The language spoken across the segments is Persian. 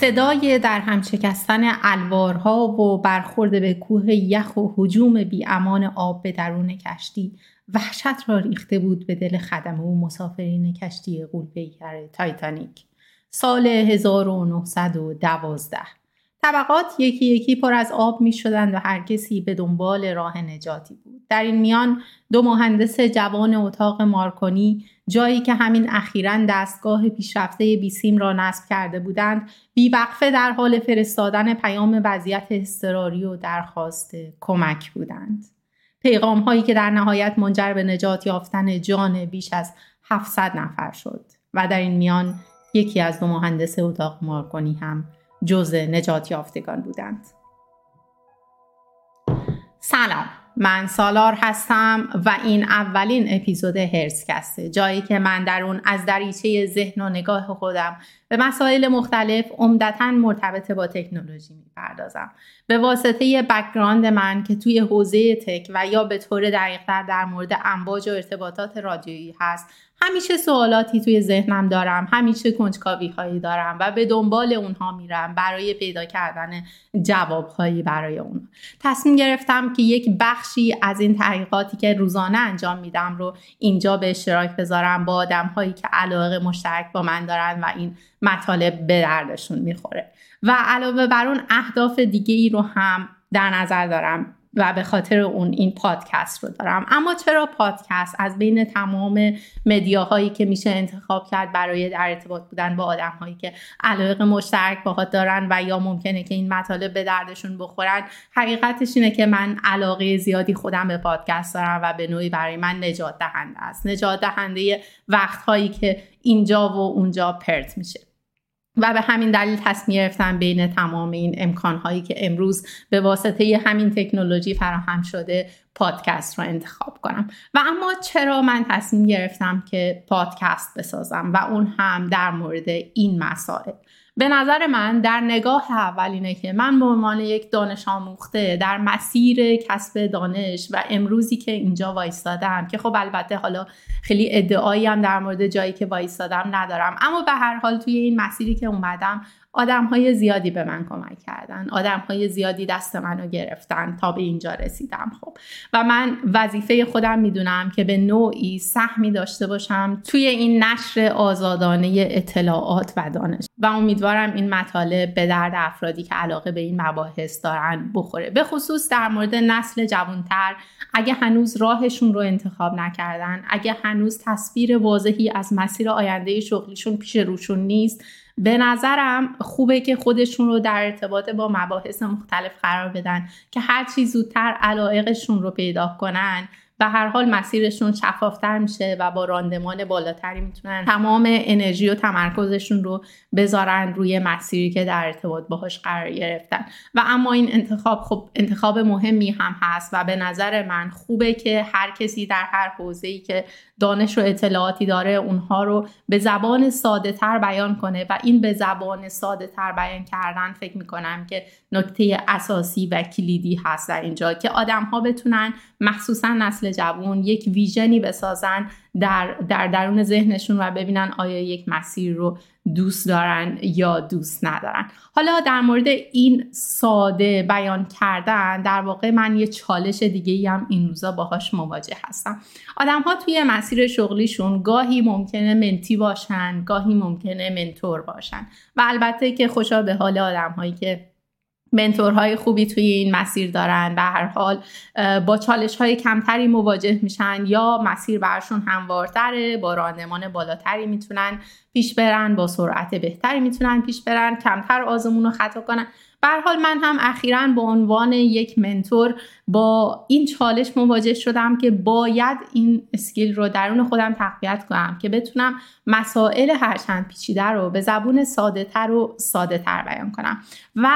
صدای در هم شکستن الوارها و برخورد به کوه یخ و حجوم بی امان آب به درون کشتی وحشت را ریخته بود به دل خدمه و مسافرین کشتی قولپیکر تایتانیک سال 1912 طبقات یکی یکی پر از آب می شدند و هر کسی به دنبال راه نجاتی بود. در این میان دو مهندس جوان اتاق مارکونی جایی که همین اخیرا دستگاه پیشرفته بیسیم را نصب کرده بودند بیوقفه در حال فرستادن پیام وضعیت اضطراری و درخواست کمک بودند. پیغام هایی که در نهایت منجر به نجات یافتن جان بیش از 700 نفر شد و در این میان یکی از دو مهندس اتاق مارکونی هم جز نجات یافتگان بودند. سلام من سالار هستم و این اولین اپیزود هرسکسته جایی که من در اون از دریچه ذهن و نگاه خودم به مسائل مختلف عمدتا مرتبط با تکنولوژی می‌پردازم. به واسطه background من که توی حوزه tech و یا به طور دقیقتر در مورد امواج و ارتباطات رادیویی هست همیشه سوالاتی توی ذهنم دارم همیشه کنجکاوی هایی دارم و به دنبال اونها میرم برای پیدا کردن جواب هایی برای اونها. تصمیم گرفتم که یک بخشی از این تحقیقاتی که روزانه انجام میدم رو اینجا به اشتراک بذارم با آدم هایی که علاقه مشترک با من دارن و این مطالب به دردشون می‌خوره. و علاوه بر اون اهداف دیگه ای رو هم در نظر دارم. و به خاطر اون این پادکست رو دارم. اما چرا پادکست؟ از بین تمام مدیاهایی که میشه انتخاب کرد برای در ارتباط بودن با آدم هایی که علاقه مشترک باهات دارن و یا ممکنه که این مطالب به دردشون بخورن حقیقتش اینه که من علاقه زیادی خودم به پادکست دارم و به نوعی برای من نجات دهنده است. نجات دهنده وقت هایی که اینجا و اونجا پرت میشه. و به همین دلیل تصمیم گرفتم بین تمام این امکانهایی که امروز به واسطه همین تکنولوژی فراهم شده پادکست رو انتخاب کنم. و اما چرا من تصمیم گرفتم که پادکست بسازم و اون هم در مورد این مسائل؟ به نظر من در نگاه اول اینه که من به عنوان یک دانش آموخته در مسیر کسب دانش و امروزی که اینجا وایستادم که خب البته حالا خیلی ادعایی هم در مورد جایی که وایستادم ندارم اما به هر حال توی این مسیری که اومدم آدم های زیادی به من کمک کردن آدم های زیادی دست منو گرفتن تا به اینجا رسیدم خب. و من وظیفه خودم می‌دونم که به نوعی سهمی داشته باشم توی این نشر آزادانه اطلاعات و دانش. و امیدوارم این مطالب به درد افرادی که علاقه به این مباحث دارن بخوره. به خصوص در مورد نسل جوانتر اگه هنوز راهشون رو انتخاب نکردن اگه هنوز تصویر واضحی از مسیر آینده شغلیشون پیش روشون نیست به نظرم خوبه که خودشون رو در ارتباط با مباحث مختلف قرار بدن که هر چی زودتر علایقشون رو پیدا کنن و هر حال مسیرشون شفافتر میشه و با راندمان بالاتری می‌تونن تمام انرژی و تمرکزشون رو بذارن روی مسیری که در ارتباط باهاش قرار گرفتن. و اما این انتخاب خب انتخاب مهمی هم هست و به نظر من خوبه که هر کسی در هر حوزه‌ای که دانش و اطلاعاتی داره اونها رو به زبان ساده تر بیان کنه و این به زبان ساده تر بیان کردن فکر می‌کنم که نکته اساسی و کلیدی هست در اینجا که آدم ها بتونن مخصوصا نسل جوان یک ویژنی بسازن در, در درون ذهنشون و ببینن آیا یک مسیر رو دوست دارن یا دوست ندارن. حالا در مورد این ساده بیان کردن در واقع من یه چالش دیگه هم این روزا باهاش مواجه هستم. آدم ها توی مسیر شغلیشون گاهی ممکنه منتی باشن گاهی ممکنه منتور باشن و البته که خوشا به حال آدم هایی که منتورهای خوبی توی این مسیر دارن. به هر حال با چالش های کمتری مواجه میشن یا مسیر برشون هموارتره با راندمان بالاتری می‌تونن پیش برن با سرعت بهتری می‌تونن پیش برن کمتر آزمون رو خطا کنن. به حال من هم اخیرا به عنوان یک منتور با این چالش مواجه شدم که باید این اسکیل رو درون خودم تقویت کنم که بتونم مسائل هرچند پیچیده رو به زبون ساده تر و ساده تر بیان کنم. و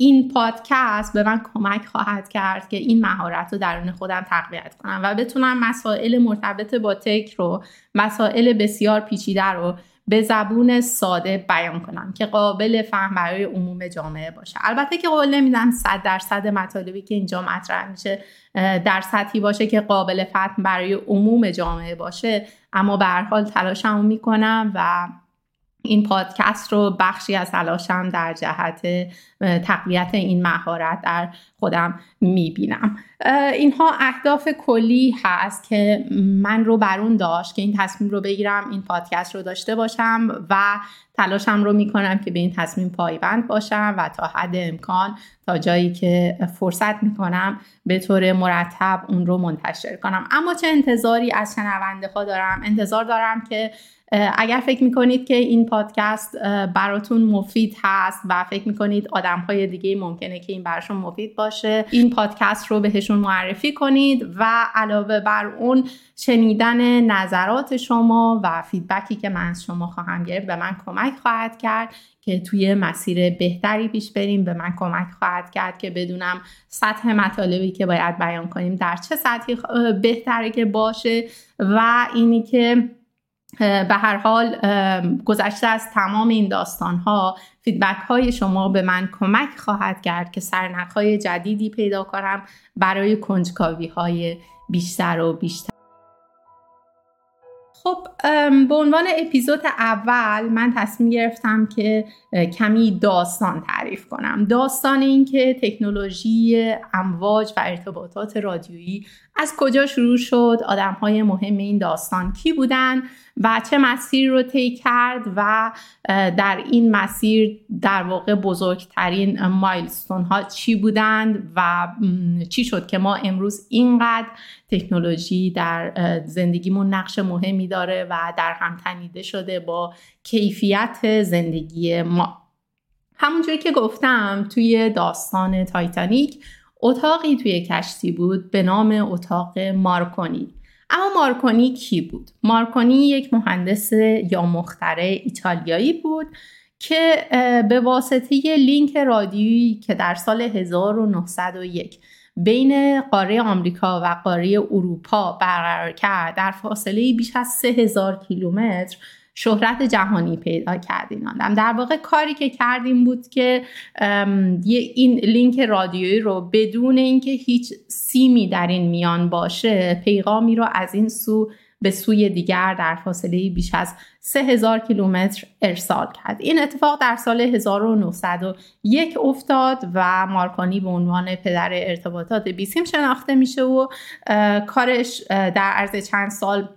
این پادکست به من کمک خواهد کرد که این مهارت رو درون خودم تقویت کنم و بتونم مسائل مرتبط با تک رو مسائل بسیار پیچیده رو به زبون ساده بیان کنم که قابل فهم برای عموم جامعه باشه. البته که قول نمیدم صد درصد مطالبی که اینجا مطرح میشه در سطحی باشه که قابل فهم برای عموم جامعه باشه اما به هر حال تلاشمو می‌کنم و این پادکست رو بخشی از تلاشم در جهت تقویت این مهارت در خودم می‌بینم. اینها اهداف کلی هست که من رو برون داشت که این تصمیم رو بگیرم این پادکست رو داشته باشم و تلاشم رو می‌کنم که به این تصمیم پایبند باشم و تا حد امکان تا جایی که فرصت می‌کنم به طور مرتب اون رو منتشر کنم. اما چه انتظاری از شنونده ها دارم؟ انتظار دارم که اگر فکر می‌کنید که این پادکست براتون مفید هست و فکر می‌کنید آدم های دیگه ممکنه که این براشون مفید باشه این پادکست رو بهشون معرفی کنید و علاوه بر اون شنیدن نظرات شما و فیدبکی که من از شما خواهم گرفت به من کمک خواهد کرد که توی مسیر بهتری پیش بریم. به من کمک خواهد کرد که بدونم سطح مطالبی که باید بیان کنیم در چه سطحی بهتره که باشه و اینی که به هر حال گذشته از تمام این داستان ها فیدبک های شما به من کمک خواهد کرد که سرنخ های جدیدی پیدا کنم برای کنجکاوی های بیشتر و بیشتر. خب به عنوان اپیزود اول من تصمیم گرفتم که کمی داستان تعریف کنم. داستان این که تکنولوژی امواج و ارتباطات رادیویی از کجا شروع شد آدم های مهم این داستان کی بودن و چه مسیر رو طی کرد و در این مسیر در واقع بزرگترین مایلستون ها چی بودند و چی شد که ما امروز اینقدر تکنولوژی در زندگیمون نقش مهمی داره و در هم تنیده شده با کیفیت زندگی ما. همونجوری که گفتم توی داستان تایتانیک اتاقی توی کشتی بود به نام اتاق مارکونی اما مارکونی کی بود؟ مارکونی یک مهندس یا مختره ایتالیایی بود که به واسطه لینک رادیویی که در سال 1901 بین قاره آمریکا و قاره اروپا برقرار کرد در فاصله بیش از 3000 کیلومتر شهرت جهانی پیدا کردین. آدم در واقع کاری که کردیم بود که این لینک رادیویی رو بدون اینکه هیچ سیمی در این میان باشه پیغامی رو از این سو به سوی دیگر در فاصله بیش از 3000 کیلومتر ارسال کرد. این اتفاق در سال 1901 افتاد و مارکانی به عنوان پدر ارتباطات بیسیم شناخته میشه و کارش در عرض چند سال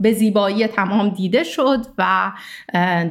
به زیبایی تمام دیده شد و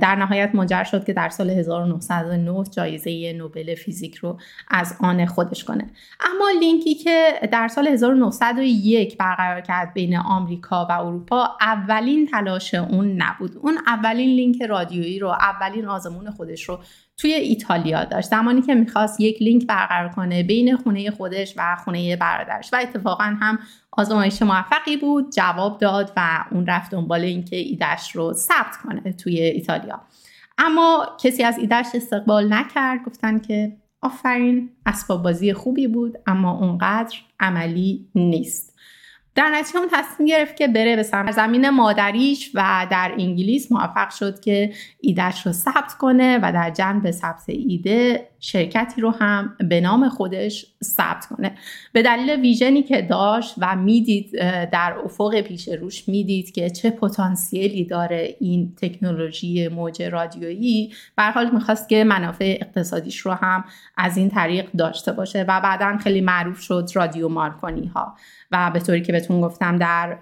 در نهایت منجر شد که در سال 1909 جایزه نوبل فیزیک رو از آن خودش کنه. اما لینکی که در سال 1901 برقرار کرد بین آمریکا و اروپا اولین تلاش اون نبود. اون اولین لینک رادیویی رو اولین آزمون خودش رو توی ایتالیا داشت. زمانی که می‌خواست یک لینک برقرار کنه بین خونه خودش و خونه برادرش و اتفاقا هم آزمایش موفقی بود جواب داد و اون رفت دنبال اینکه ایدهش رو ثبت کنه توی ایتالیا. اما کسی از ایدهش استقبال نکرد گفتن که آفرین اسباب بازی خوبی بود اما اونقدر عملی نیست. در نتیجه اون تصمیم گرفت که بره به زمین مادریش و در انگلیس موفق شد که ایدهش رو ثبت کنه و در جنب ثبت ایده شرکتی رو هم به نام خودش ثبت کنه. به دلیل ویژنی که داشت و می‌دید در افق پیش روش می‌دید که چه پتانسیلی داره این تکنولوژی موج رادیویی به حال می‌خواست که منافع اقتصادیش رو هم از این طریق داشته باشه و بعدا خیلی معروف شد رادیو مارکونی ها و به طوری که بهتون گفتم در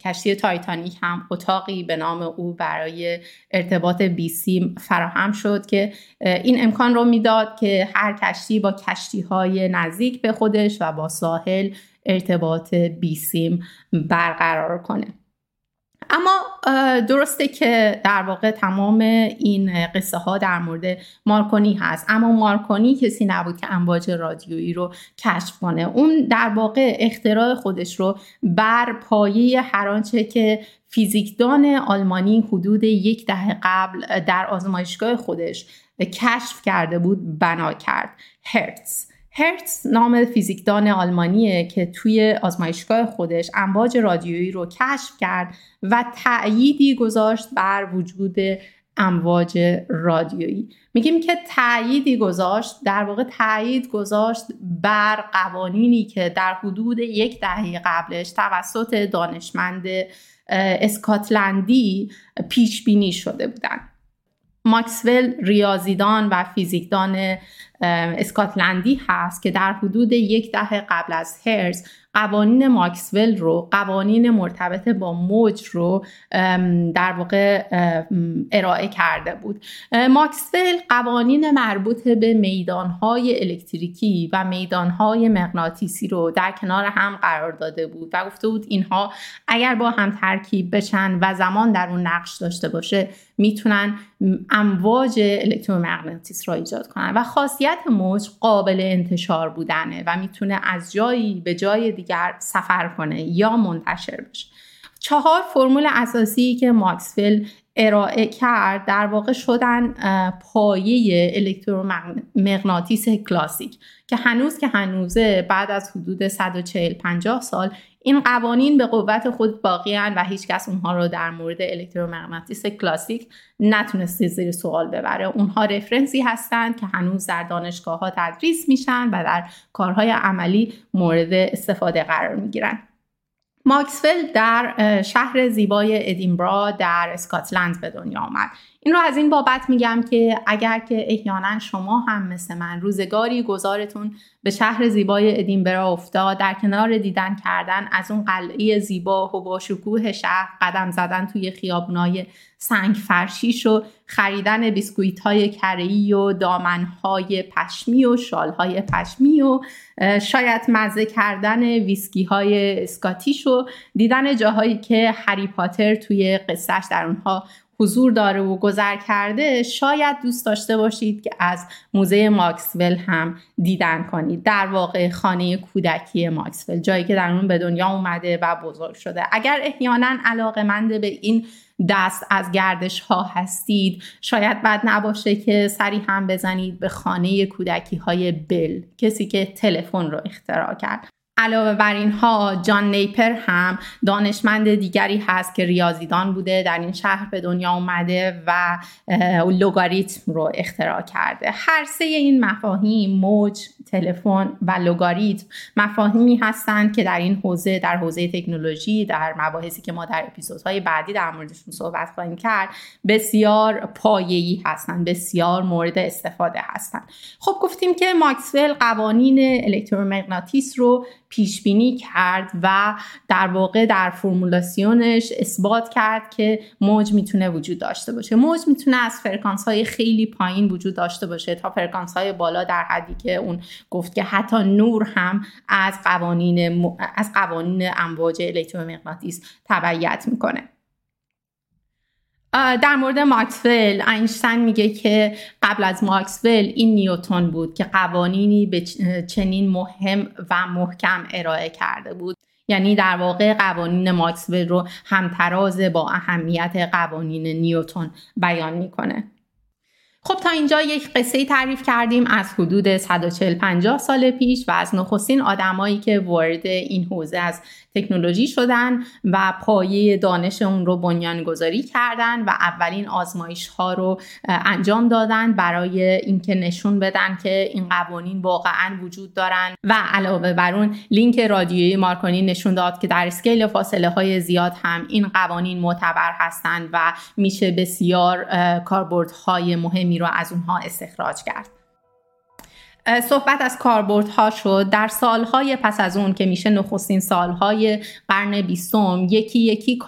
کشتی تایتانیک هم اتاقی به نام او برای ارتباط بیسیم فراهم شد که این امکان رو می‌داد که هر کشتی با کشتی های نزدیک به خودش و با ساحل ارتباط بیسیم برقرار کنه. اما درسته که در واقع تمام این قصه ها در مورد مارکونی هست. اما مارکونی کسی نبود که امواج رادیویی رو کشف کنه. اون در واقع اختراع خودش رو بر پایه هر آنچه که فیزیکدان آلمانی حدود یک دهه قبل در آزمایشگاه خودش کشف کرده بود بنا کرد. هرتز. هرتز نام فیزیکدان آلمانیه که توی آزمایشگاه خودش امواج رادیویی رو کشف کرد و تأییدی گذاشت بر وجود امواج رادیویی. میگیم که تأییدی گذاشت در واقع تأیید گذاشت بر قوانینی که در حدود یک دهه قبلش توسط دانشمند اسکاتلندی پیش بینی شده بودند ماکسول ریاضیدان و فیزیکدان اسکاتلندی هست که در حدود یک دهه قبل از هرز قوانین ماکسول رو قوانین مرتبط با موج رو در واقع ارائه کرده بود. ماکسول قوانین مربوط به میدانهای الکتریکی و میدانهای مغناطیسی رو در کنار هم قرار داده بود و گفته بود اینها اگر با هم ترکیب بشن و زمان در اون نقش داشته باشه می‌تونن امواج الکترومغناطیس را ایجاد کنن. و خاصیت موج قابل انتشار بودنه و می‌تونه از جایی به جای دیگر سفر کنه یا منتشر بشه. چهار فرمول اساسی که ماکسول ارائه کرد در واقع شدن پایه الکترومغناطیس کلاسیک که هنوز که هنوزه بعد از حدود 140 50 سال این قوانین به قوت خود باقی و هیچکس اونها رو در مورد الکترومغناطیس کلاسیک نتونسته زیر سوال ببره. اونها رفرنسی هستند که هنوز در دانشگاه ها تدریس میشن و در کارهای عملی مورد استفاده قرار می‌گیرن. ماکسفل در شهر زیبای ادینبرا در اسکاتلند به دنیا آمد. این رو از این بابت میگم که اگر که احیانا شما هم مثل من روزگاری گذارتون به شهر زیبای ادینبرا افتاد در کنار دیدن کردن از اون قلعه زیبا و با شکوه شهر قدم زدن توی خیابونای سنگ فرشیش و خریدن بیسکویت های کرهی و دامن های پشمی و شال های پشمی و شاید مزه کردن ویسکی های اسکاتیش و دیدن جاهایی که هری پاتر توی قصهش در اونها حضور داره و گذر کرده شاید دوست داشته باشید که از موزه ماکسول هم دیدن کنید. در واقع خانه کودکی ماکسول جایی که در اون به دنیا اومده و بزرگ شده. اگر احیانا علاقه منده به این دست از گردش ها هستید شاید بد نباشه که سری هم بزنید به خانه کودکی های بل کسی که تلفن رو اختراع کرد. علاوه بر اینها جان نیپر هم دانشمند دیگری هست که ریاضیدان بوده در این شهر به دنیا اومده و لوگاریتم رو اختراع کرده. هر سه این مفاهیم موج تلفن و لوگاریتم مفاهیمی هستند که در این حوزه در حوزه تکنولوژی در مباحثی که ما در اپیزودهای بعدی در موردشون صحبت خواهیم کرد بسیار پایه‌ای هستند بسیار مورد استفاده هستند. خب گفتیم که ماکسول قوانین الکترومغناطیس رو پیش بینی کرد و در واقع در فرمولاسیونش اثبات کرد که موج می‌تونه وجود داشته باشه. موج می‌تونه از فرکانس های خیلی پایین وجود داشته باشه تا فرکانس های بالا در حدی که اون گفت که حتی نور هم از قوانین از قوانین امواج الکترومغناطیس تبعیت می‌کنه. در مورد ماکسول اینشتین میگه که قبل از ماکسول این نیوتون بود که قوانینی به چنین مهم و محکم ارائه کرده بود. یعنی در واقع قوانین ماکسول رو همتراز با اهمیت قوانین نیوتون بیان می‌کنه. خب تا اینجا یک قصه تعریف کردیم از حدود 140 50 سال پیش و از نخستین آدمایی که وارد این حوزه از تکنولوژی شدن و پایه دانش اون رو بنیان گذاری کردن و اولین آزمایش ها رو انجام دادن برای اینکه نشون بدن که این قوانین واقعا وجود دارن. و علاوه بر اون لینک رادیویی مارکونی نشون داد که در اسکیل فاصله های زیاد هم این قوانین معتبر هستند و میشه بسیار کاربردهای مهمی رو از اونها استخراج کرد. صحبت از ها شد. در سالهای پس از اون که میشه نخستین سالهای قرن بیستم یکی یکی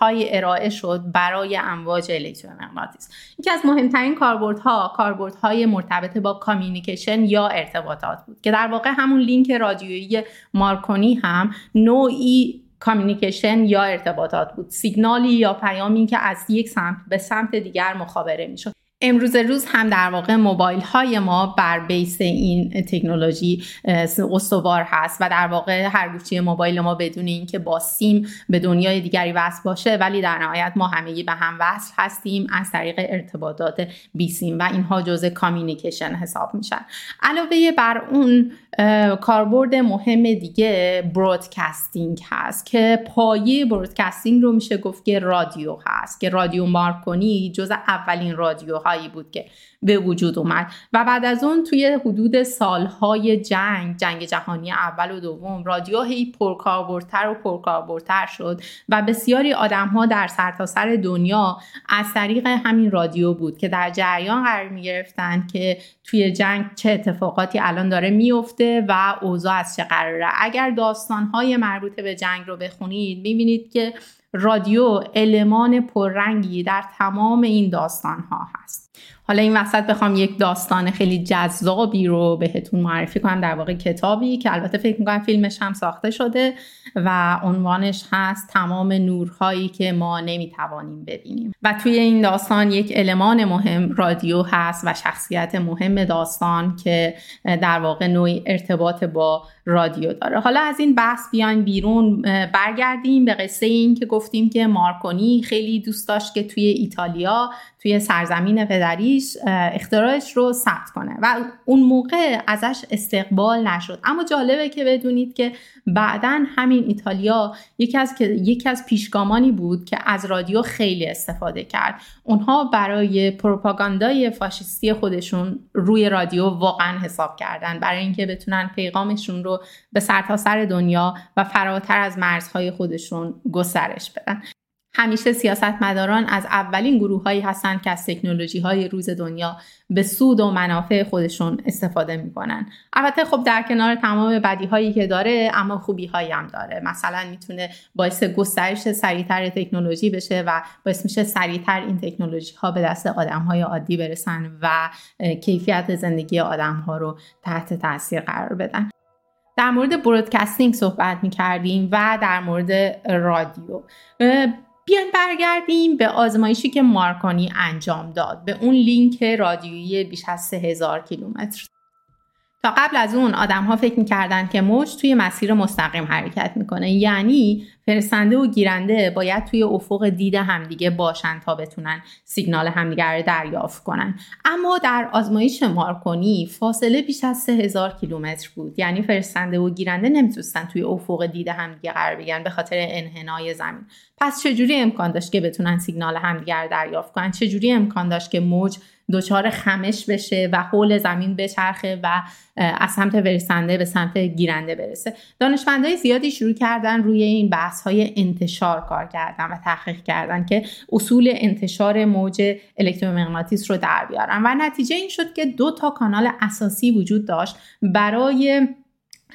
های ارائه شد برای امواج الکترومغناطیس. یکی از مهمترین کاربردها کاربردهای مرتبط با communication یا ارتباطات بود که در واقع همون لینک رادیویی مارکونی هم نوعی communication یا ارتباطات بود. سیگنالی یا پیامی که از یک سمت به سمت دیگر مخابره می‌شد. امروز روز هم در واقع موبایل های ما بر base این تکنولوژی استوار هست و در واقع هر گوشی موبایل ما بدون اینکه با سیم به دنیای دیگری وصل باشه ولی در نهایت ما همگی به هم وصل هستیم از طریق ارتباطات بی سیم و اینها جزء communication حساب میشن. علاوه بر اون کاربرد مهم دیگه broadcasting هست که پایه broadcasting رو میشه گفت که رادیو هست که رادیو مارکونی جز اولین رادیوها نورهایی بود که به وجود اومد. و بعد از اون توی حدود سالهای جنگ جنگ جهانی اول و دوم رادیو هی پرکاربردتر و پرکاربردتر شد و بسیاری آدم ها در سرتاسر سر دنیا از طریق همین رادیو بود که در جریان قرار می گرفتن که توی جنگ چه اتفاقاتی الان داره میفته و اوضاع از چه قراره. اگر داستانهای مربوط به جنگ رو بخونید می‌بینید که رادیو المان پررنگی در تمام این داستان ها هست. حالا این وسط بخوام یک داستان خیلی جذابی رو بهتون معرفی کنم در واقع کتابی که البته فکر می‌کنم فیلمش هم ساخته شده و عنوانش هست تمام نورهایی که ما نمی‌توانیم ببینیم. و توی این داستان یک المان مهم رادیو هست و شخصیت مهم داستان که در واقع نوعی ارتباط با رادیو داره. حالا از این بحث بیاین بیرون برگردیم به قصه این که گفتیم که مارکونی خیلی دوست داشت که توی ایتالیا توی سرزمین پدریش اختراعش رو ثبت کنه و اون موقع ازش استقبال نشد. اما جالبه که بدونید که بعدا همین ایتالیا یکی از یکی از پیشگامانی بود که از رادیو خیلی استفاده کرد. اونها برای پروپاگاندای فاشیستی خودشون روی رادیو واقعا حساب کردن برای اینکه بتونن پیغامشون رو به سرتاسر سر دنیا و فراتر از مرزهای خودشون گسترش بدن. همیشه سیاستمداران از اولین گروه هایی هستند که از تکنولوژی های روز دنیا به سود و منافع خودشون استفاده می‌کنن. البته خب در کنار تمام بدی هایی که داره اما خوبی هایی هم داره. مثلا می‌تونه باعث گسترش سریعتر تکنولوژی بشه و باعث میشه سریعتر این تکنولوژی ها به دست آدم های عادی برسن و کیفیت زندگی آدم ها رو تحت تاثیر قرار بدن. در مورد برودکستینگ صحبت می کردیم و در مورد رادیو. بیاین برگردیم به آزمایشی که مارکانی انجام داد به اون لینک رادیویی بیش از 3000 کیلومتر. تا قبل از اون آدم ها فکر می‌کردن که موج توی مسیر مستقیم حرکت می‌کنه. یعنی فرستنده و گیرنده باید توی افق دید همدیگه باشن تا بتونن سیگنال همدیگه رو دریافت کنن. اما در آزمایش مارکونی فاصله بیش از 3000 کیلومتر بود. یعنی فرستنده و گیرنده نمی‌تونستن توی افق دید همدیگه قرار بگیرن به خاطر انحنای زمین. پس چجوری امکان داشت که بتونن سیگنال همدیگه رو دریافت کنن؟ چجوری امکان داشت که موج دچار خمش بشه و حول زمین بچرخه و از سمت فرستنده به سمت گیرنده برسه؟ دانشمندای زیادی شروع کردن روی این بحث های انتشار کار کردن و تحقیق کردن که اصول انتشار موج الکترومغناطیس رو در بیارن. و نتیجه این شد که دو تا کانال اساسی وجود داشت برای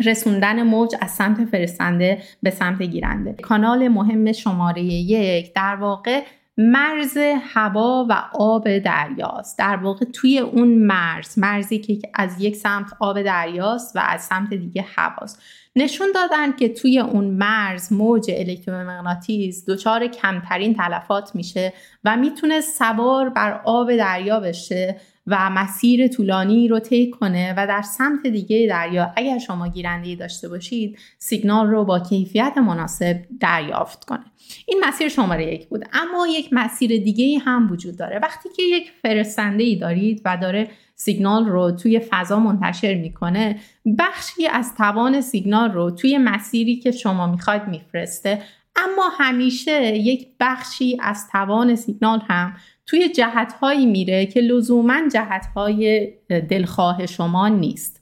رسوندن موج از سمت فرستنده به سمت گیرنده. کانال مهم شماره یک در واقع مرز هوا و آب دریاست. در واقع توی اون مرز مرزی که از یک سمت آب دریاست و از سمت دیگه هواست. نشون دادن که توی اون مرز موج الکترومغناطیس دچار کمترین تلفات میشه و می‌تونه سوار بر آب دریا بشه و مسیر طولانی رو طی کنه و در سمت دیگه دریا اگر شما گیرنده داشته باشید سیگنال رو با کیفیت مناسب دریافت کنه. این مسیر شماره یک بود. اما یک مسیر دیگه هم وجود داره. وقتی که یک فرستنده ای دارید و داره سیگنال رو توی فضا منتشر می‌کنه بخشی از توان سیگنال رو توی مسیری که شما می‌خواید میفرسته. اما همیشه یک بخشی از توان سیگنال هم توی جهتهایی میره که لزوما جهتهای دلخواه شما نیست.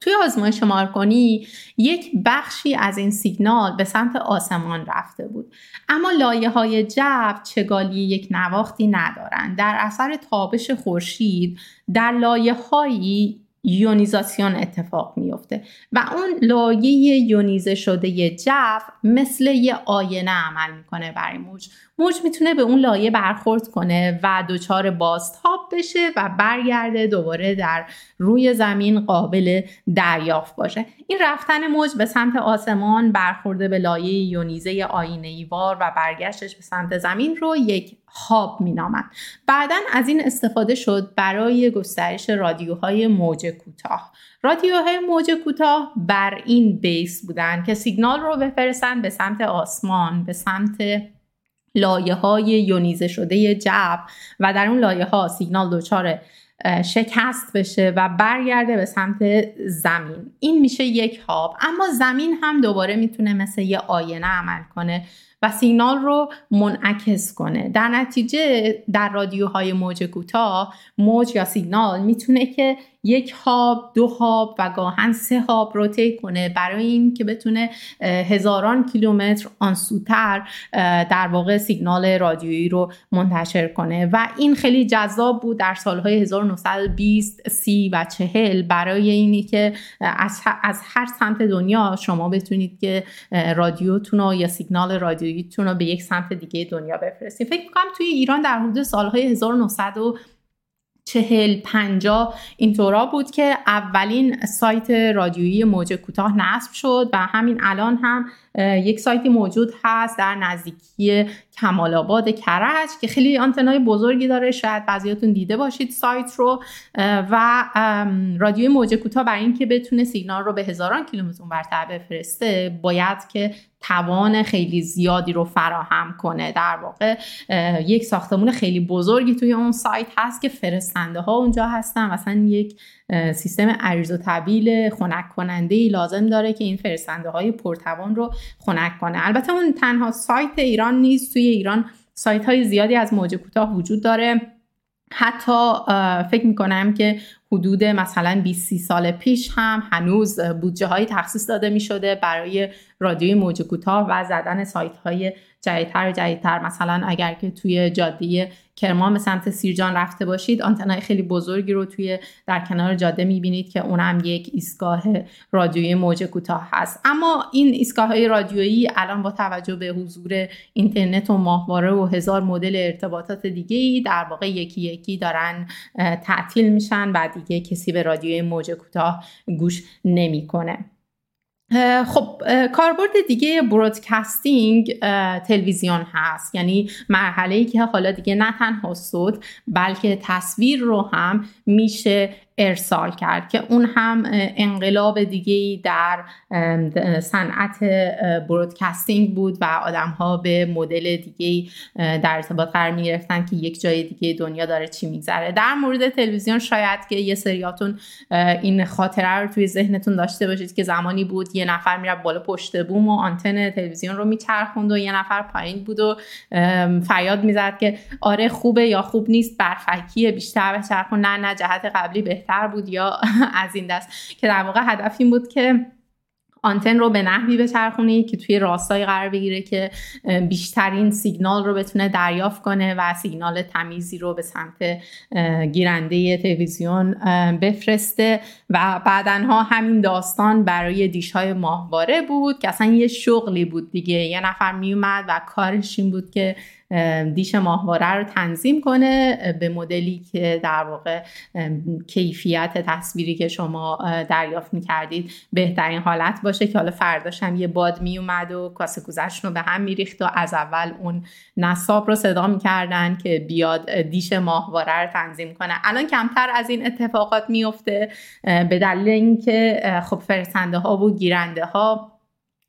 توی آزمایش مارکونی یک بخشی از این سیگنال به سمت آسمان رفته بود. اما لایه های جو چگالی یک نواختی ندارند. در اثر تابش خورشید در لایه هایی یونیزاسیون اتفاق میفته و اون لایه یونیزه شده جو مثل یه آینه عمل می‌کنه برای موج. موج می‌تونه به اون لایه برخورد کنه و دچار بازتاب بشه و برگرده دوباره در روی زمین قابل دریافت باشه. این رفتن موج به سمت آسمان برخورده به لایه یونیزه آینه ایوار و برگشتش به سمت زمین رو یک هاب مینامد. بعدا از این استفاده شد برای گسترش رادیوهای موج کوتاه. رادیوهای موج کوتاه بر این بیس بودن که سیگنال رو بفرستن به سمت آسمان به سمت لایه های یونیزه شده جب و در اون لایه ها سیگنال دچار شکست بشه و برگرده به سمت زمین. این میشه یک هاب. اما زمین هم دوباره می‌تونه مثل یه آینه عمل کنه. و سیگنال رو منعکس کنه. در نتیجه در رادیوهای موج کوتاه موج یا سیگنال می‌تونه که یک هاب دو هاب و گاهن سه هاب روتیت کنه برای این که بتونه هزاران کیلومتر آنسوتر در واقع سیگنال رادیویی رو منتشر کنه. و این خیلی جذاب بود در سالهای 1920 سی و چهل برای اینی که از, هر سمت دنیا شما بتونید که رادیوتون رو یا سیگنال رادیوییتون رو به یک سمت دیگه دنیا بفرستید فکر می‌کنم توی ایران در حدود سالهای 1900 چهل پنجا اینطورا بود که اولین سایت رادیویی موج کوتاه نصب شد و همین الان هم یک سایتی موجود هست در نزدیکی کمال آباد کرج که خیلی آنتنای بزرگی داره. شاید بعضیاتون دیده باشید سایت رو. و رادیوی موج کوتاه برای اینکه بتونه سیگنال رو به هزاران کیلومتر برتر بفرسته باید که توان خیلی زیادی رو فراهم کنه. در واقع یک ساختمون خیلی بزرگی توی اون سایت هست که فرستنده ها اونجا هستن. مثلا یک سیستم عریض و تبیل خنک کننده ای لازم داره که این فرستنده های پرتوان رو خنک کنه. البته اون تنها سایت ایران نیست توی ایران سایت های زیادی از موج کوتاه وجود داره. حتی فکر می‌کنم که حدود مثلا 20 سال پیش هم هنوز بودجه های تخصیص داده می شده برای رادیوی موج کوتاه و زدن سایت های جدیدتر جدیدتر. مثلا اگر که توی جاده کرمان به سمت سیرجان رفته باشید آنتنای خیلی بزرگی رو توی در کنار جاده می‌بینید که اونم یک ایستگاه رادیویی موج کوتاه هست. اما این ایستگاه های رادیویی الان با توجه به حضور اینترنت و ماهواره و هزار مدل ارتباطات دیگه در واقع یکی یکی دارن تعطیل میشن و دیگه کسی به رادیوی موج کوتاه گوش نمی‌کنه. خب کاربرد دیگه برودکستینگ تلویزیون هست. یعنی مرحله ای که حالا دیگه نه تنها صوت بلکه تصویر رو هم میشه ارسال کرد که اون هم انقلاب دیگه در صنعت برودکستینگ بود و آدم ها به مدل دیگه در ارتباط قرار می گرفتن که یک جای دیگه دنیا داره چی میگذره. در مورد تلویزیون شاید که یه سریاتون این خاطره رو توی ذهنتون داشته باشید که زمانی بود یه نفر میره بالا پشت بوم و آنتن تلویزیون رو میچرخوند و یه نفر پایین بود و فریاد می‌زد که آره خوبه یا خوب نیست برفکیه بیشتر بچرخون. نه نه جهت قبلی بهتر بهتر بود یا از این دست. که در واقع هدف این بود که آنتن رو به نحوی بچرخونی که توی راستایی قرار بگیره که بیشترین سیگنال رو بتونه دریافت کنه و سیگنال تمیزی رو به سمت گیرنده تلویزیون بفرسته و بعدنها همین داستان برای دیش های ماهواره بود که اصلا یه شغلی بود دیگه. یه نفر میومد و کارش این بود که دیش ماهواره رو تنظیم کنه به مدلی که در واقع کیفیت تصویری که شما دریافت می‌کردید بهترین حالت باشه که حالا فرداش هم یه باد میومد و کاسه کوزش رو به هم میریخت و از اول اون نصاب رو صدا می‌کردن که بیاد دیش ماهواره رو تنظیم کنه. الان کمتر از این اتفاقات میفته به دلیل اینکه خب فرستنده ها و گیرنده ها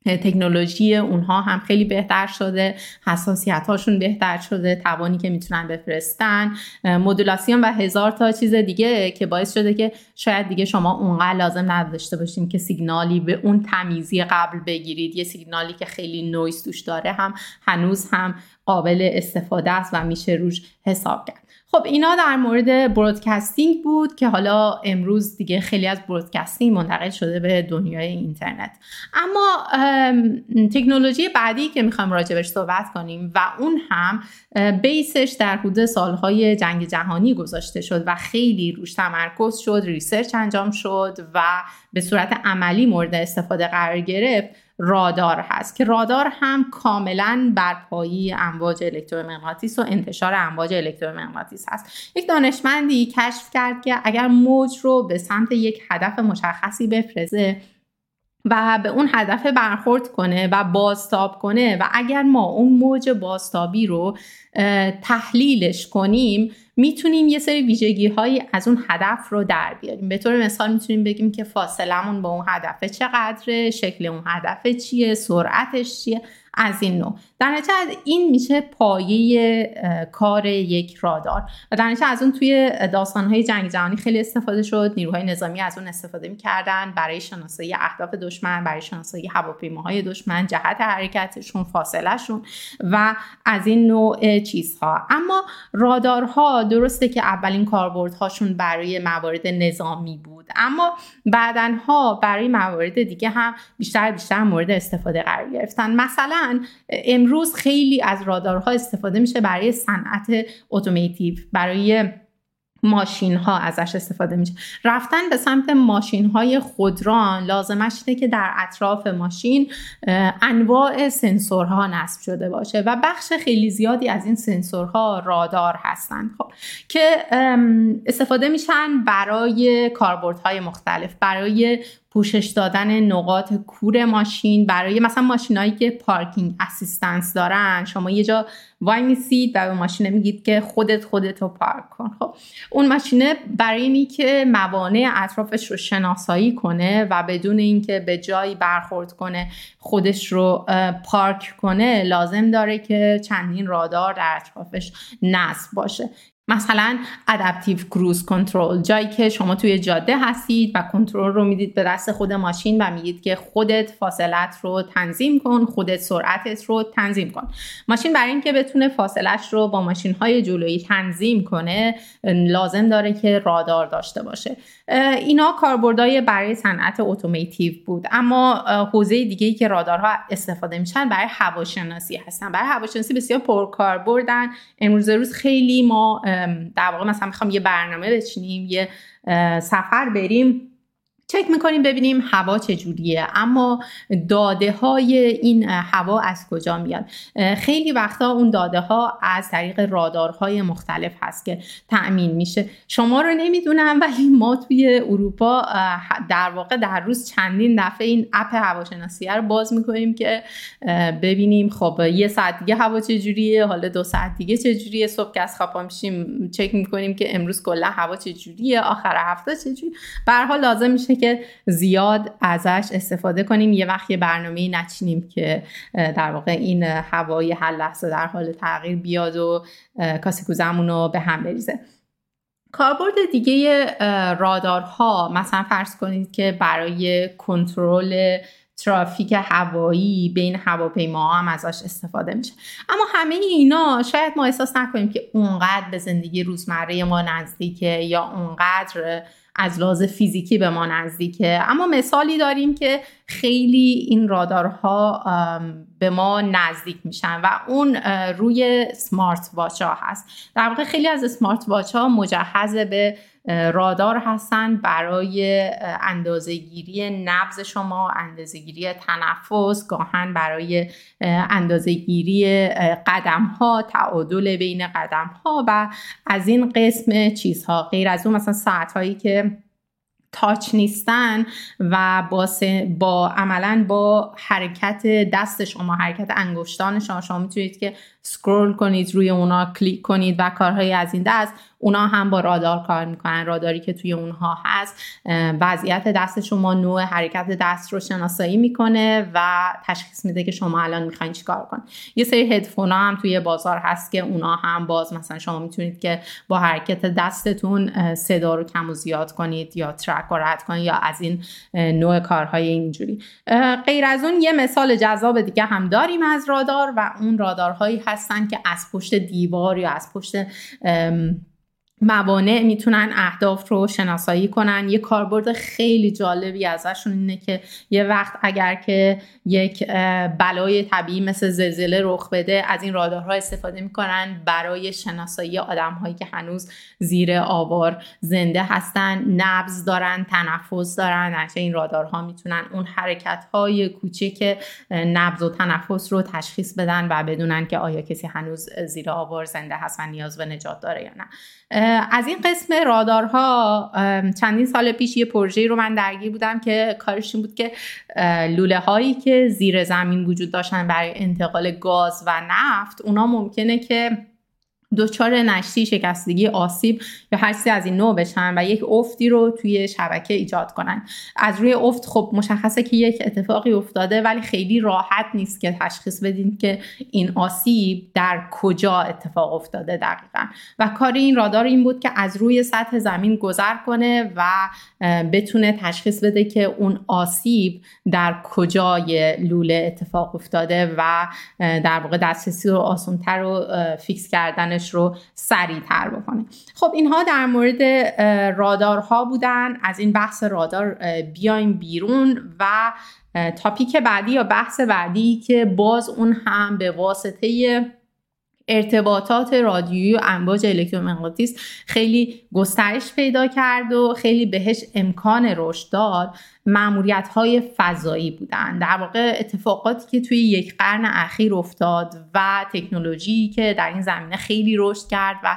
تکنولوژی اونها هم خیلی بهتر شده حساسیت هاشون بهتر شده توانی که می‌تونن بفرستن مدولاسیون و هزار تا چیز دیگه که باعث شده که شاید دیگه شما اونقدر لازم نداشته باشین که سیگنالی به اون تمیزی قبل بگیرید. یه سیگنالی که خیلی نویز توش داره هم هنوز هم قابل استفاده است و میشه روش حساب کرد. خب اینا در مورد broadcasting بود که حالا امروز دیگه خیلی از broadcasting منتقل شده به دنیای اینترنت. اما تکنولوژی بعدی که می‌خوایم راجبش صحبت کنیم و اون هم base ش در حدود سالهای جنگ جهانی گذاشته شد و خیلی روش تمرکز شد research انجام شد و به صورت عملی مورد استفاده قرار گرفت. رادار هست که رادار هم کاملا بر پایی امواج الکترومغناطیس و انتشار امواج الکترومغناطیس هست. یک دانشمندی کشف کرد که اگر موج رو به سمت یک هدف مشخصی بفرسته و به اون هدف برخورد کنه و بازتاب کنه و اگر ما اون موج بازتابی رو تحلیلش کنیم می‌تونیم یه سری ویژگی هایی از اون هدف رو در بیاریم. به طور مثال می‌تونیم بگیم که فاصلمون با اون هدف چقدره شکل اون هدف چیه سرعتش چیه از این نوع. در نتیجه این میشه پایه کار یک رادار. و در نتیجه از اون توی داستانهای جنگ جهانی خیلی استفاده شد. نیروهای نظامی از اون استفاده می‌کردن برای شناسایی اهداف دشمن برای شناسایی هواپیماهای دشمن جهت حرکتشون فاصلهشون و از این نوع چیزها. اما رادارها درسته که اولین کاربردهاشون برای موارد نظامی بود. اما بعدنها برای موارد دیگه هم بیشتر بیشتر مورد استفاده قرار گرفتن. مثلا امروز خیلی از رادارها استفاده میشه برای صنعت اتوماتیو برای ماشین ها ازش استفاده میشه. رفتن به سمت ماشین های خودران لازمش اینه که در اطراف ماشین انواع سنسورها نصب شده باشه و بخش خیلی زیادی از این سنسورها رادار هستن. خب که استفاده میشن برای کاربردهای مختلف برای پوشش دادن نقاط کور ماشین برای مثلا ماشینایی که پارکینگ اسیستنس دارن. شما یه جا وای میسید و به ماشینه میگید که خودت خودت رو پارک کن. خب اون ماشینه برای اینی که موانع اطرافش رو شناسایی کنه و بدون اینکه به جایی برخورد کنه خودش رو پارک کنه لازم داره که چندین رادار در اطرافش نصب باشه. مثلا ادپتیو کروز کنترل جایی که شما توی جاده هستید و کنترل رو می‌دید به دست خود ماشین و میگید که خودت فاصلت رو تنظیم کن خودت سرعتت رو تنظیم کن. ماشین برای اینکه بتونه فاصلش رو با ماشین های جلویی تنظیم کنه لازم داره که رادار داشته باشه. اینا کاربردهای برای صنعت اتوماتیو بود. اما حوزه دیگه ای که رادارها استفاده میشن برای هواشناسی هستن. برای هواشناسی بسیار پرکاربردن. امروز روز خیلی ما در واقع مثلا می‌خوام یه برنامه بچینیم یه سفر بریم. چک می‌کنیم ببینیم هوا چجوریه. اما داده های این هوا از کجا میاد؟ خیلی وقتا اون داده ها از طریق رادارهای مختلف هست که تأمین میشه. شما رو نمی‌دونم ولی ما توی اروپا در واقع در روز چندین دفعه این اپ هواشناسی رو باز می‌کنیم که ببینیم خب یه ساعت دیگه هوا چجوریه حالا دو ساعت دیگه چجوریه صبح که از خواب میشیم چک می‌کنیم که امروز کلا هوا چجوریه آخر هفته چجوری به حال لازم میشه که زیاد ازش استفاده کنیم. یه وقت یه برنامه نچینیم که در واقع این هوای هر لحظه در حال تغییر بیاد و کاسکوزمون رو به هم بریزه. کاربرد دیگه رادارها مثلا فرض کنید که برای کنترل ترافیک هوایی بین هواپیماها هم ازش استفاده میشه. اما همه اینا شاید ما احساس نکنیم که اونقدر به زندگی روزمره ما نزدیکه یا اونقدر از لحاظ فیزیکی به ما نزدیکه. اما مثالی داریم که خیلی این رادارها به ما نزدیک میشن و اون روی سمارت واچ ها هست. در واقع خیلی از سمارت واچ ها مجهز به رادار هستن برای اندازه گیری نبز شما اندازه گیری تنفس گاهن برای اندازه گیری قدم ها تعادل بین قدم ها و از این قسم چیزها. غیر از اون مثلا ساعت هایی که تاچ نیستن و با, با عملا با حرکت دست شما حرکت انگشتان شما. شما می‌تونید که سکرول کنید روی اونا کلیک کنید و کارهایی از این دست اونا هم با رادار کار می‌کنن راداری که توی اونها هست. وضعیت دست شما نوع حرکت دست رو شناسایی می‌کنه و تشخیص میده که شما الان می‌خواین چیکار کن یه سری هدفون هم توی بازار هست که اونا هم باز مثلا شما می‌تونید که با حرکت دستتون صدا رو کم و زیاد کنید یا ترک رو رد کنید یا از این نوع کارهای اینجوری. غیر از اون یه مثال جذاب دیگه هم داریم از رادار و اون رادارهایی هستن که از پشت دیوار یا از پشت موانع می‌تونن اهداف رو شناسایی کنن. یه کاربرد خیلی جالبی ازشون اینه که یه وقت اگر که یک بلای طبیعی مثل زلزله رخ بده از این رادارها استفاده می‌کنن برای شناسایی آدم هایی که هنوز زیر آوار زنده هستن. نبز دارن تنفس دارن این رادارها می‌تونن اون حرکت های کوچک نبز و تنفس رو تشخیص بدن و بدونن که آیا کسی هنوز زیر آوار زنده هست و نیاز به نجات داره یا نه. از این قسم رادارها چندین سال پیش یه پروژه رو من درگیر بودم که کارش این بود که لوله هایی که زیر زمین وجود داشتن برای انتقال گاز و نفت اونا ممکنه که دچار نشتی شکستگی آسیب یا هر چیزی از این نوع بشن و یک افتی رو توی شبکه ایجاد کنن. از روی افت خب مشخصه که یک اتفاقی افتاده ولی خیلی راحت نیست که تشخیص بدین که این آسیب در کجا اتفاق افتاده دقیقا. و کار این رادار این بود که از روی سطح زمین گذر کنه و بتونه تشخیص بده که اون آسیب در کجای لوله اتفاق افتاده و در واقع دسترسی رو آسونتر رو فیکس کردنش رو سریعتر بکنه. خب اینها در مورد رادارها بودن. از این بحث رادار بیایم بیرون و تاپیک بعدی یا بحث بعدی که باز اون هم به واسطه ارتباطات رادیویی و امواج الکترومغناطیس خیلی گسترش پیدا کرد و خیلی بهش امکان رشد داد. معمولیت های فضایی بودن. در واقع اتفاقاتی که توی یک قرن اخیر افتاد و تکنولوژی که در این زمینه خیلی رشد کرد و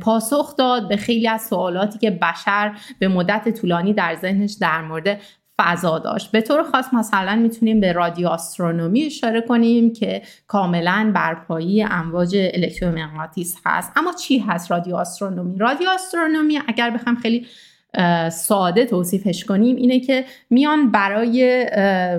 پاسخ داد به خیلی از سوالاتی که بشر به مدت طولانی در ذهنش در مورد فضا داشت. به طور خاص مثلا می‌تونیم به رادیو آسترونومی اشاره کنیم که کاملا بر پایی امواج الکترومغناطیس هست. اما چی هست رادیو آسترونومی؟ رادیو آسترونومی اگر بخوام خیلی ساده توصیفش کنیم اینه که میان برای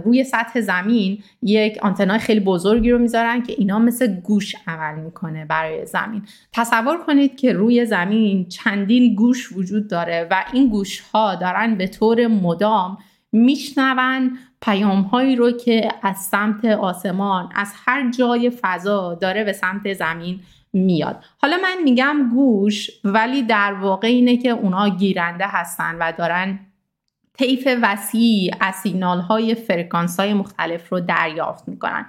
روی سطح زمین یک آنتنای خیلی بزرگی رو می‌ذارن که اینا مثل گوش عمل می‌کنه برای زمین. تصور کنید که روی زمین چندین گوش وجود داره و این گوش ها دارن به طور مدام میشنون پیام هایی رو که از سمت آسمان از هر جای فضا داره به سمت زمین میاد. حالا من میگم گوش ولی در واقع اینه که اونا گیرنده هستن و دارن طیف وسیعی از سیگنال های فرکانس های مختلف رو دریافت می‌کنن.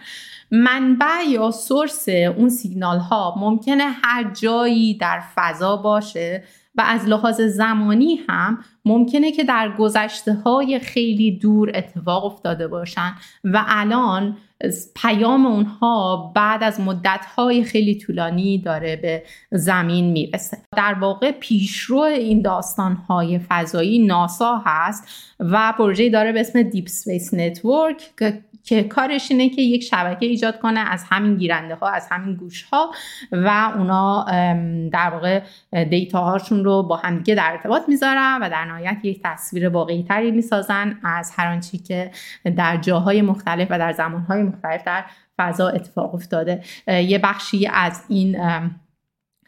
منبع یا source اون سیگنال ها ممکنه هر جایی در فضا باشه و از لحاظ زمانی هم ممکنه که در گذشته های خیلی دور اتفاق افتاده باشن و الان پیام اونها بعد از مدت های خیلی طولانی داره به زمین می‌رسه. در واقع پیشرو این داستان های فضایی ناسا هست و پروژه داره به اسم Deep Space Network که کارش اینه که یک شبکه ایجاد کنه از همین گیرنده ها از همین گوش ها و اونا در واقع دیتا هاشون رو با همدیگه در ارتباط می‌ذارن و در نهایت یک تصویر واقعی تری می‌سازن از هر آنچه که در جاهای مختلف و در زمانهای مختلف در فضا اتفاق افتاده. یه بخشی از این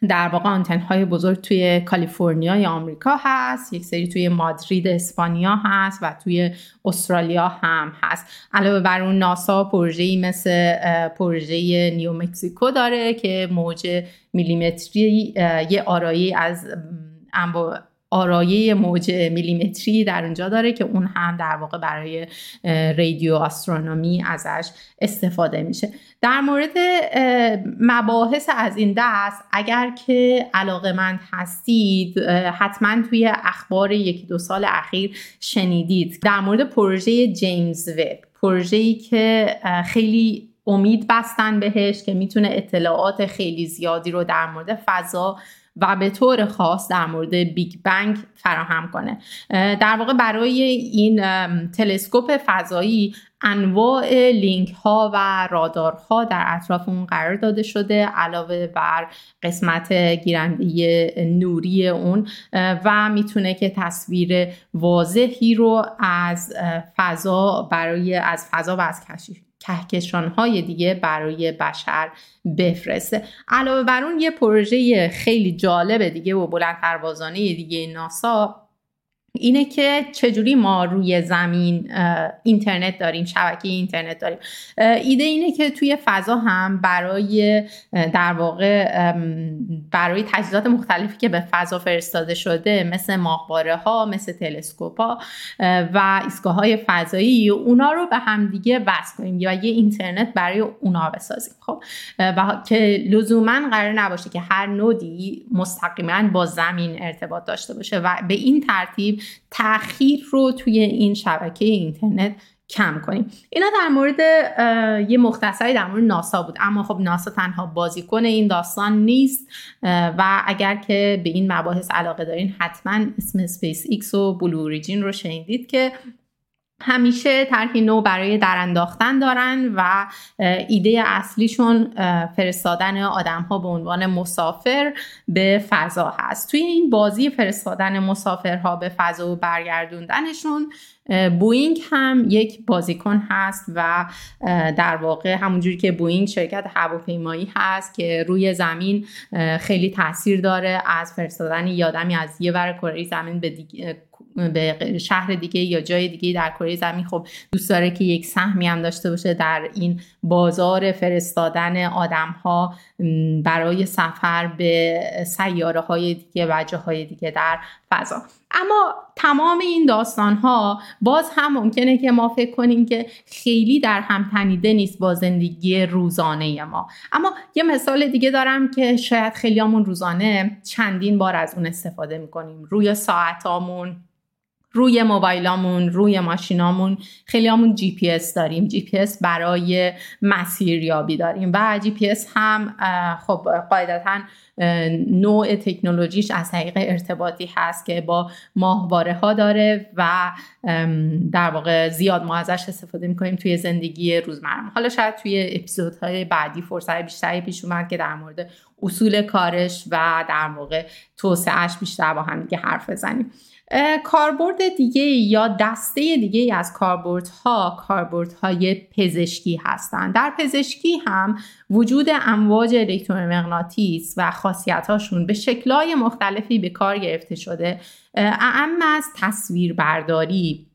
در واقع آنتن های بزرگ توی کالیفرنیا یا آمریکا هست یک سری توی مادرید اسپانیا هست و توی استرالیا هم هست. علاوه بر اون ناسا پروژه‌ای مثل پروژه نیو مکزیکو داره که موج میلیمتری یه آرایی از آرایه موج میلیمتری در اونجا داره که اون هم در واقع برای رادیو آسترونومی ازش استفاده میشه. در مورد مباحث از این دست اگر که علاقه مند هستید حتما توی اخبار یکی دو سال اخیر شنیدید. در مورد پروژه جیمز وب پروژه‌ای که خیلی امید بستن بهش که می‌تونه اطلاعات خیلی زیادی رو در مورد فضا و به طور خاص در مورد Big Bang فراهم کنه. در واقع برای این تلسکوپ فضایی انواع لینک ها و رادارها در اطراف اون قرار داده شده علاوه بر قسمت گیرنده نوری اون. و می‌تونه که تصویر واضحی رو از فضا برای از فضا و از کشف کهکشان های دیگه برای بشر بفرسته. علاوه بر اون یه پروژه خیلی جالب دیگه و بلند پروازانه دیگه ناسا. اینه که چجوری ما روی زمین اینترنت داریم شبکه اینترنت داریم. ایده اینه که توی فضا هم برای در واقع برای تجهیزات مختلفی که به فضا فرستاده شده مثل ماهواره ها مثل تلسکوپ ها و ایستگاه های فضایی اونا رو به همدیگه وصل کنیم یا یه اینترنت برای اونا بسازیم. خب و که لزوما قرار نباشه که هر نودی مستقیما با زمین ارتباط داشته باشه و به این ترتیب تاخیر رو توی این شبکه اینترنت کم کنیم. اینا در مورد یه مختصری در مورد ناسا بود. اما خب ناسا تنها بازیکن این داستان نیست و اگر که به این مباحث علاقه دارین حتما اسم سپیس ایکس و Blue رو شنیدید که همیشه طرحی نو برای درانداختن دارن و ایده اصلیشون فرستادن آدم ها به عنوان مسافر به فضا هست. توی این بازی فرستادن مسافرها به فضا و برگردوندنشون بوینگ هم یک بازیکن هست و در واقع همونجوری که بوینگ شرکت هواپیمایی هست که روی زمین خیلی تاثیر داره از فرستادن یه آدمی از یه ور کره زمین به به شهر دیگه یا جای دیگه در کره زمین. خب دوست داره که یک سهمی هم داشته باشه در این بازار فرستادن آدم ها برای سفر به سیاره های دیگه و جاهای دیگه در فضا. اما تمام این داستان ها باز هم ممکنه که ما فکر کنیم که خیلی در هم تنیده نیست با زندگی روزانه ما. اما یه مثال دیگه دارم که شاید خیلیامون روزانه چندین بار از اون استفاده می‌کنیم. روی ساعتامون. روی موبایلامون روی ماشینامون. خیلی همون جی پی اس داریم. جی پی اس برای مسیریابی داریم. و جی پی اس هم خب قاعدتا نوع تکنولوژیش از طریق ارتباطی هست که با ماهواره ها داره و در واقع زیاد ما ازش استفاده می‌کنیم توی زندگی روزمره حالا شاید توی اپیزودهای بعدی فرصت بیشتری پیش اومد که در مورد اصول کارش و در واقع توسعهش بیشتر با هم حرف بزنیم. کاربرد دیگه یا دسته دیگه از کاربردها کاربردهای پزشکی هستند در پزشکی هم وجود امواج الکترومغناطیس و خاصیتاشون به شکلهای مختلفی به کار گرفته شده. اعم از تصویربرداری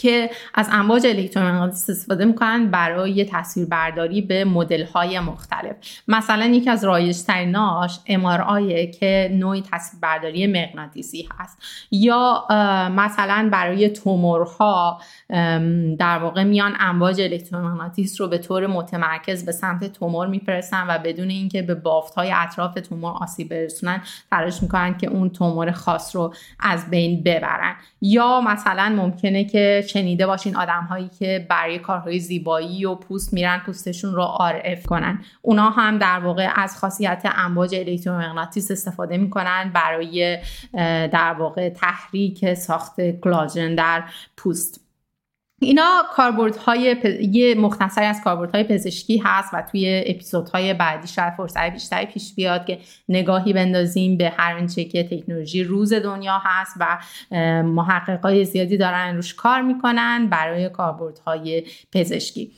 که از امواج الکترومغناطیس استفاده می‌کنن برای تصویربرداری به مدل های مختلف. مثلا یکی از رایجتریناش MRI که نوعی تصویربرداری مغناطیسی هست. یا مثلا برای تومورها در واقع میان امواج الکترومغناطیس رو به طور متمرکز به سمت تومور میفرستن و بدون اینکه به بافت های اطراف تومور آسیب برسونن تلاش می‌کنن که اون تومور خاص رو از بین ببرن. یا مثلا ممکنه که شنیده باشین آدم هایی که برای کارهای زیبایی و پوست میرن پوستشون رو اف کنن. اونا هم در واقع از خاصیت امواج الکترومغناطیس استفاده می‌کنن برای در واقع تحریک ساخت کلاژن در پوست. اینا کاربردهای پ... یه مختصری از کاربردهای پزشکی هست و توی اپیزودهای بعدی شاید فرصت بیشتری پیش بیاد که نگاهی بندازیم به هر آنچه که تکنولوژی روز دنیا هست و محققای زیادی دارن روش کار می‌کنن برای کاربردهای پزشکی.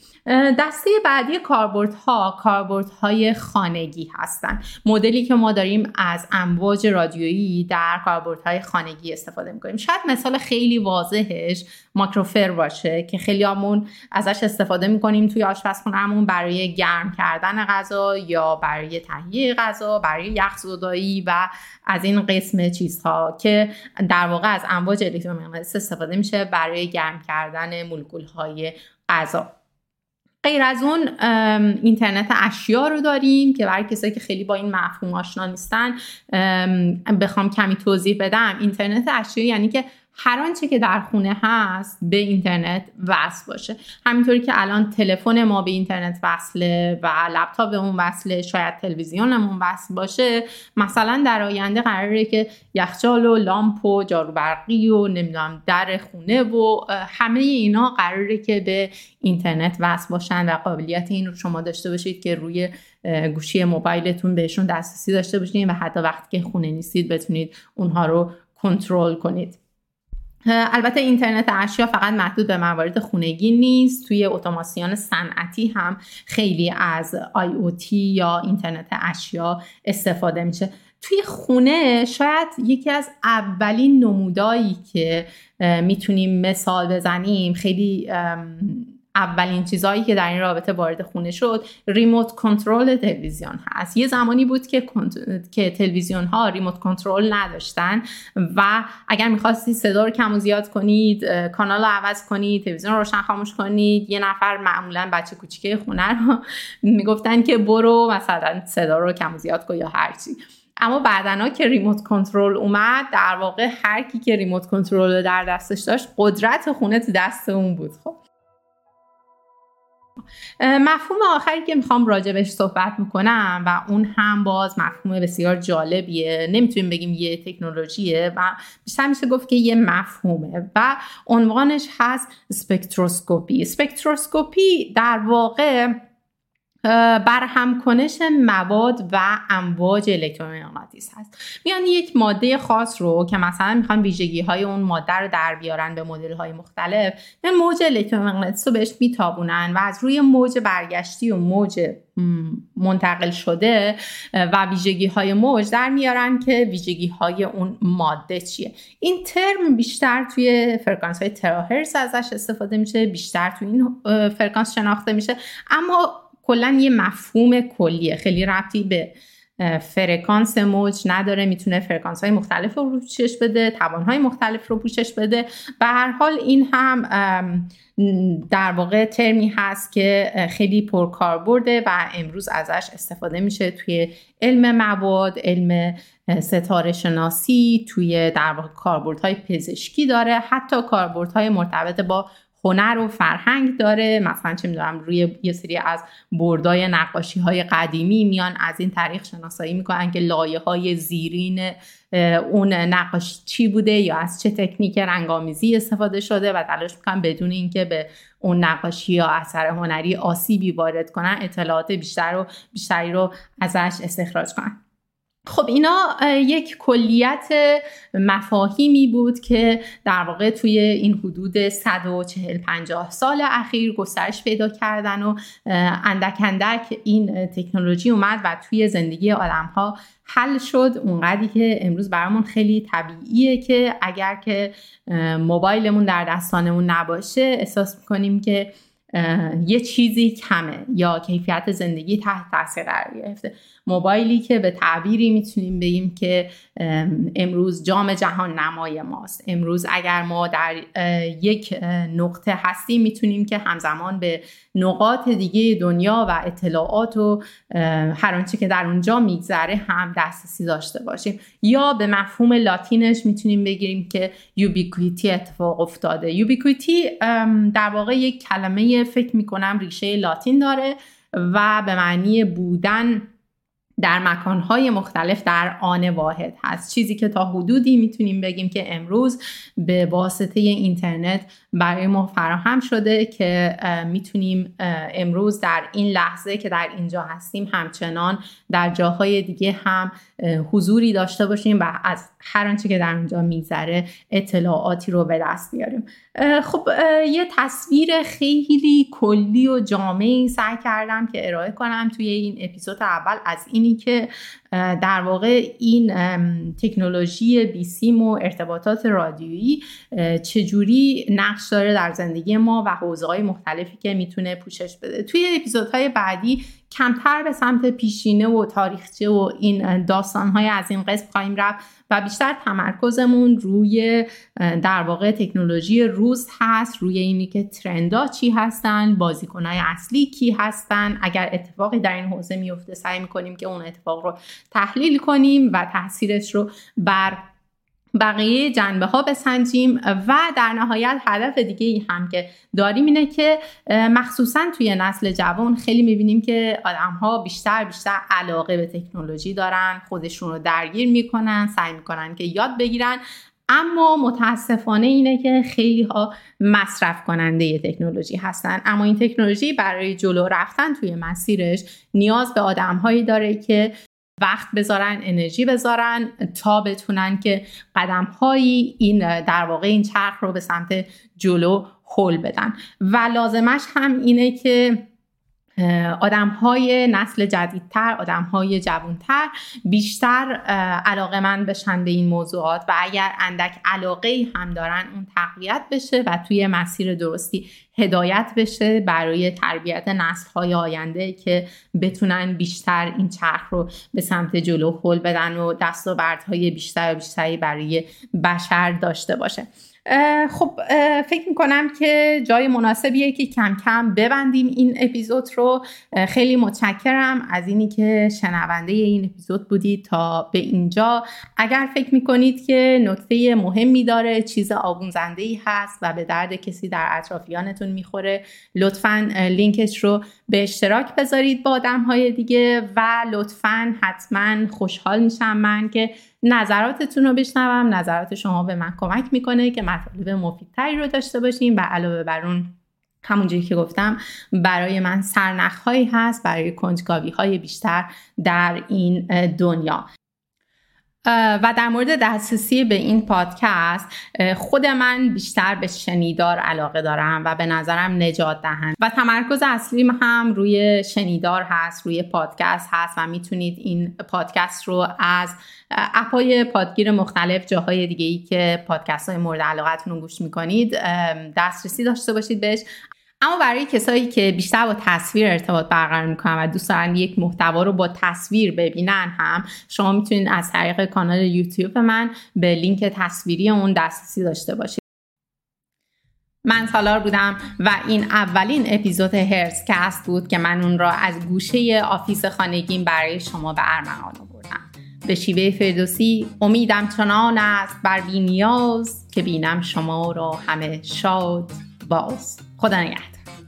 دسته بعدی کاربردها کاربردهای خانگی هستند مدلی که ما داریم از امواج رادیویی در کاربردهای خانگی استفاده می‌کنیم. شاید مثال خیلی واضحش ماکروفر باشه. که خیلی همون ازش استفاده می‌کنیم توی آشپزخونهمون برای گرم کردن غذا یا برای تهیه غذا برای یخزدایی و از این قسم چیزها که در واقع از امواج الکترومغناطیسی استفاده میشه برای گرم کردن مولکول های غذا. غیر از اون اینترنت اشیا رو داریم که برای کسایی که خیلی با این مفهوم آشنا نیستن بخوام کمی توضیح بدم. اینترنت اشیا یعنی که هر آنچه که در خونه هست به اینترنت وصل باشه. همینطوری که الان تلفن ما به اینترنت وصله و لپتاپ اون وصله شاید تلویزیونمون وصل باشه مثلا در آینده قراره که یخچال و لامپ و جارو برقی و نمی‌دونم در خونه و همه اینا قراره که به اینترنت وصل باشن و قابلیت این رو شما داشته باشید که روی گوشی موبایلتون بهشون دسترسی داشته باشید و حتی وقتی که خونه نیستید بتونید اونها رو کنترل کنید. البته اینترنت اشیا فقط محدود به موارد خونگی نیست. توی اتوماسیون صنعتی هم خیلی از IoT یا اینترنت اشیا استفاده میشه. توی خونه شاید یکی از اولین نمودایی که می‌تونیم مثال بزنیم خیلی اولین چیزهایی که در این رابطه وارد خونه شد ریموت کنترل تلویزیون هست. یه زمانی بود که که تلویزیون ها ریموت کنترل نداشتن و اگر می‌خواستی صدا رو کم و زیاد کنید کانال رو عوض کنید تلویزیون رو روشن خاموش کنید یه نفر معمولا بچه کوچیکه خونه رو می‌گفتن که برو مثلا صدا رو کم و زیاد کن یا هرچی اما بعدنا که ریموت کنترل اومد در واقع هر کی که ریموت کنترل در دستش داشت قدرت خونه دست اون بود. خب. مفهوم آخری که می‌خوام راجبش صحبت می‌کنم و اون هم باز مفهوم بسیار جالبیه. نمی‌تونیم بگیم یه تکنولوژیه و بیشتر میشه گفت که یه مفهومه و عنوانش هست spectroscopy. spectroscopy در واقع برهم کنش مواد و امواج الکترومغناطیس هست. میان یک ماده خاص رو که مثلا می‌خوان ویژگی های اون ماده رو در بیارن به مدل های مختلف میان موج الکترومغناطیس رو بهش میتابونن و از روی موج برگشتی و موج منتقل شده و ویژگی های موج در میارن که ویژگی های اون ماده چیه. این ترم بیشتر توی فرکانس های terahertz ازش استفاده میشه بیشتر توی این فرکانس شناخته میشه. اما کلا یه مفهوم کلیه. خیلی ربطی به فرکانس موج نداره. می‌تونه فرکانس های مختلف رو پوشش بده توان های مختلف رو پوشش بده. به هر حال این هم در واقع ترمی هست که خیلی پرکاربرده و امروز ازش استفاده میشه توی علم مواد علم ستاره شناسی توی در واقع کاربردهای پزشکی داره. حتی کاربردهای مرتبط با هنر و فرهنگ داره. مثلا چه می‌دونم روی یه سری از بردای نقاشی های قدیمی میان از این تاریخ شناسایی می‌کنن که لایه های زیرین اون نقاشی چی بوده یا از چه تکنیک رنگامیزی استفاده شده و تلاش می‌کنن بدون اینکه به اون نقاشی یا اثر هنری آسیبی وارد کنن اطلاعات بیشتر و بیشتری رو ازش استخراج کنن. خب اینا یک کلیت مفاهیمی بود که در واقع توی این حدود 140 50 سال اخیر گسترش پیدا کردن و اندک اندک این تکنولوژی اومد و توی زندگی آدم ها حل شد. اونقدری که امروز برامون خیلی طبیعیه که اگر که موبایلمون در دستانمون نباشه احساس می‌کنیم که یه چیزی کمه یا کیفیت زندگی تحت تاثیر قرار گرفته. موبایلی که به تعبیری می‌تونیم بگیم که امروز جام جهان نمای ماست. امروز اگر ما در یک نقطه هستیم می‌تونیم که همزمان به نقاط دیگه دنیا و اطلاعات و هر آنچه که در اونجا میگذره هم دسترسی داشته باشیم. یا به مفهوم لاتینش می‌تونیم بگیریم که یوبیکویتی اتفاق افتاده. یوبیکویتی در واقع یک کلمه فکر می‌کنم ریشه لاتین داره و به معنی بودن در مکانهای مختلف در آن واحد هست. چیزی که تا حدودی می‌تونیم بگیم که امروز به واسطه اینترنت برای ما فراهم شده که می‌تونیم امروز در این لحظه که در اینجا هستیم همچنان در جاهای دیگه هم حضوری داشته باشیم و از هر آنچه که در اونجا میگذره اطلاعاتی رو به دست بیاریم. خب یه تصویر خیلی کلی و جامعی سعی کردم که ارائه کنم توی این اپیزود اول. از اینی که در واقع این تکنولوژی بیسیم و ارتباطات رادیویی چجوری نقش داره در زندگی ما و حوزه های مختلفی که می‌تونه پوشش بده. توی اپیزودهای بعدی کمتر به سمت پیشینه و تاریخچه و این داستانهای از این قسم خواهیم رفت. و بیشتر تمرکزمون روی در واقع تکنولوژی روز هست روی اینی که ترندا چی هستن بازیکنهای اصلی کی هستن. اگر اتفاقی در این حوزه میفته سعی می‌کنیم که اون اتفاق رو تحلیل کنیم و تاثیرش رو بر بقیه جنبه ها بسنجیم و در نهایت هدف دیگه ای هم که داریم اینه که مخصوصا توی نسل جوان خیلی می‌بینیم که آدم ها بیشتر بیشتر علاقه به تکنولوژی دارن خودشون رو درگیر می‌کنن سعی می‌کنن که یاد بگیرن. اما متاسفانه اینه که خیلی ها مصرف کننده تکنولوژی هستن. اما این تکنولوژی برای جلو رفتن توی مسیرش نیاز به آدم هایی داره که وقت بذارن انرژی بذارن تا بتونن که قدم هایی این در واقع این چرخ رو به سمت جلو حل بدن. و لازمش هم اینه که آدم های نسل جدیدتر آدم های جوانتر بیشتر علاقه من بشن به این موضوعات و اگر اندک علاقه هم دارن اون تقویت بشه و توی مسیر درستی هدایت بشه برای تربیت نسل های آینده که بتونن بیشتر این چرخ رو به سمت جلو حل بدن و دستاوردهای بیشتر و بیشتری برای بشر داشته باشه. خب فکر می‌کنم که جای مناسبیه که کم کم ببندیم این اپیزود رو. خیلی متشکرم از اینی که شنونده این اپیزود بودید تا به اینجا. اگر فکر می‌کنید که نکته مهمی داره چیز آبونزنده ای هست و به درد کسی در اطرافیانتون می‌خوره لطفا لینکش رو به اشتراک بذارید با آدم های دیگه و لطفا حتما خوشحال میشم من که نظراتتون رو بشنوم. نظرات شما به من کمک می‌کنه که مطالب مفیدتری رو داشته باشیم و علاوه بر اون همونجوری که گفتم برای من سرنخهایی هست برای کنجکاوی های بیشتر در این دنیا. و در مورد دسترسی به این پادکست خود من بیشتر به شنیدار علاقه دارم و به نظرم نجات دهند و تمرکز اصلیم هم روی شنیدار هست روی پادکست هست و می‌تونید این پادکست رو از اپای پادگیر مختلف جاهای دیگه ای که پادکست های مورد علاقتون رو گوش می‌کنید دسترسی داشته باشید بهش. اما برای کسایی که بیشتر با تصویر ارتباط برقرار می‌کنن و دوست دارن یک محتوا رو با تصویر ببینن هم شما می‌تونید از طریق کانال یوتیوب من به لینک تصویری اون دسترسی داشته باشید. من سالار بودم و این اولین اپیزود HertzCast بود که من اون را از گوشه office خانگیم برای شما به ارمغان آوردم. به شیوه فردوسی امیدم چنان است بر بینیاز که بینم شما را همه شاد باز. خدا نگهدار.